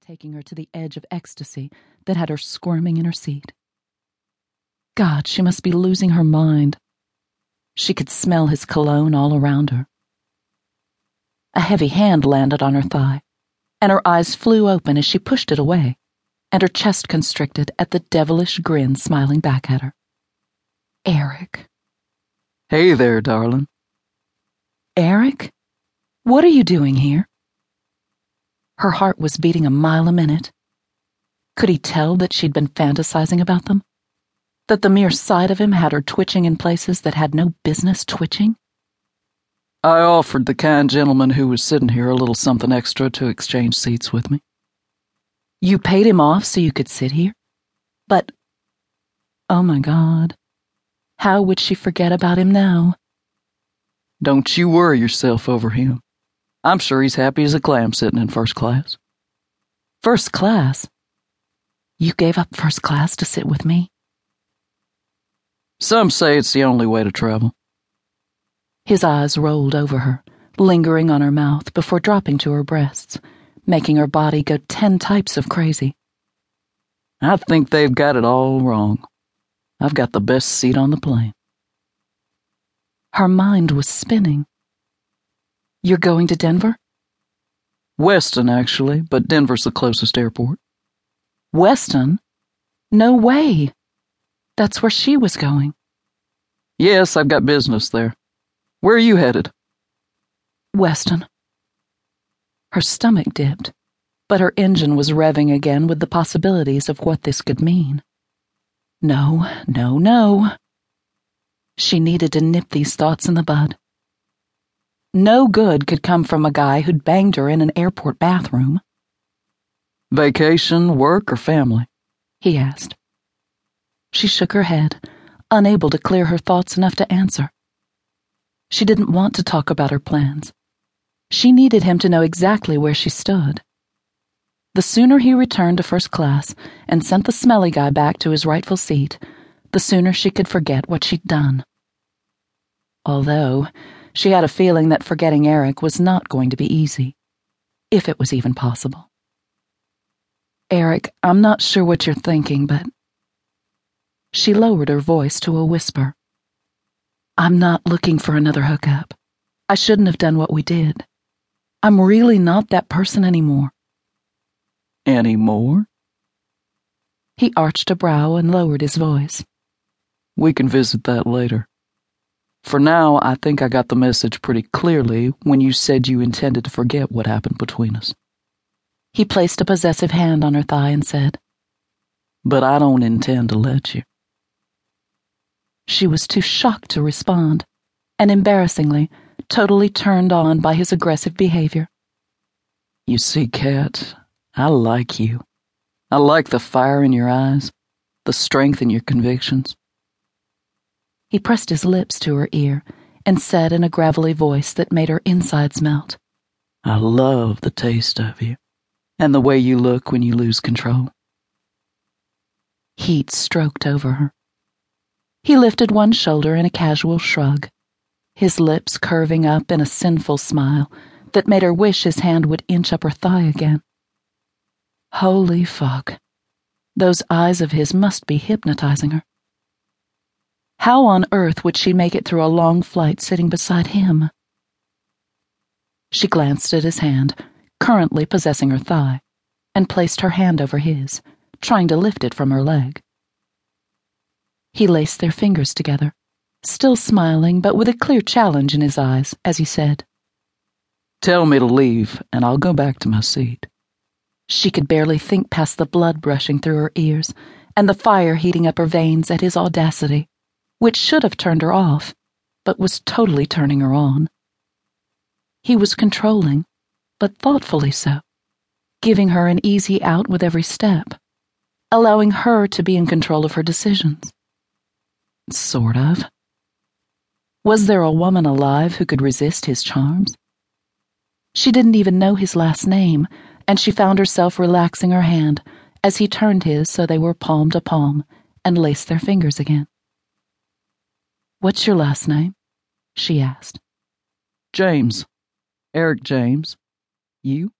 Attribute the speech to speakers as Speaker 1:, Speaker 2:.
Speaker 1: taking her to the edge of ecstasy that had her squirming in her seat. God, she must be losing her mind. She could smell his cologne all around her. A heavy hand landed on her thigh, and her eyes flew open as she pushed it away, and her chest constricted at the devilish grin smiling back at her. Eric.
Speaker 2: Hey there, darling.
Speaker 1: Eric? What are you doing here? Her heart was beating a mile a minute. Could he tell that she'd been fantasizing about them? That the mere sight of him had her twitching in places that had no business twitching?
Speaker 2: I offered the kind gentleman who was sitting here a little something extra to exchange seats with me.
Speaker 1: You paid him off so you could sit here? But. Oh my God. How would she forget about him now?
Speaker 2: Don't you worry yourself over him. I'm sure he's happy as a clam sitting in first class.
Speaker 1: First class? You gave up first class to sit with me?
Speaker 2: Some say it's the only way to travel.
Speaker 1: His eyes rolled over her, lingering on her mouth before dropping to her breasts, making her body go ten types of crazy.
Speaker 2: I think they've got it all wrong. I've got the best seat on the plane.
Speaker 1: Her mind was spinning. You're going to Denver?
Speaker 2: Weston, actually, but Denver's the closest airport.
Speaker 1: Weston? No way. That's where she was going.
Speaker 2: Yes, I've got business there. Where are you headed?
Speaker 1: Weston. Her stomach dipped, but her engine was revving again with the possibilities of what this could mean. No, no, no. She needed to nip these thoughts in the bud. No good could come from a guy who'd banged her in an airport bathroom.
Speaker 2: Vacation, work, or family?
Speaker 1: He asked. She shook her head, unable to clear her thoughts enough to answer. She didn't want to talk about her plans. She needed him to know exactly where she stood. The sooner he returned to first class and sent the smelly guy back to his rightful seat, the sooner she could forget what she'd done. Although, she had a feeling that forgetting Eric was not going to be easy, if it was even possible. Eric, I'm not sure what you're thinking, but. She lowered her voice to a whisper. I'm not looking for another hookup. I shouldn't have done what we did. I'm really not that person anymore.
Speaker 2: Anymore?
Speaker 1: He arched a brow and lowered his voice.
Speaker 2: We can visit that later. For now, I think I got the message pretty clearly when you said you intended to forget what happened between us.
Speaker 1: He placed a possessive hand on her thigh and said,
Speaker 2: But I don't intend to let you.
Speaker 1: She was too shocked to respond, and embarrassingly, totally turned on by his aggressive behavior.
Speaker 2: You see, Kat, I like you. I like the fire in your eyes, the strength in your convictions.
Speaker 1: He pressed his lips to her ear and said in a gravelly voice that made her insides melt,
Speaker 2: I love the taste of you and the way you look when you lose control.
Speaker 1: Heat stroked over her. He lifted one shoulder in a casual shrug, his lips curving up in a sinful smile that made her wish his hand would inch up her thigh again. Holy fuck. Those eyes of his must be hypnotizing her. How on earth would she make it through a long flight sitting beside him? She glanced at his hand, currently possessing her thigh, and placed her hand over his, trying to lift it from her leg. He laced their fingers together, still smiling but with a clear challenge in his eyes as he said,
Speaker 2: Tell me to leave, and I'll go back to my seat.
Speaker 1: She could barely think past the blood rushing through her ears and the fire heating up her veins at his audacity which should have turned her off, but was totally turning her on. He was controlling, but thoughtfully so, giving her an easy out with every step, allowing her to be in control of her decisions. Sort of. Was there a woman alive who could resist his charms? She didn't even know his last name, and she found herself relaxing her hand as he turned his so they were palm to palm and laced their fingers again. What's your last name? she asked.
Speaker 2: James. Eric James. You?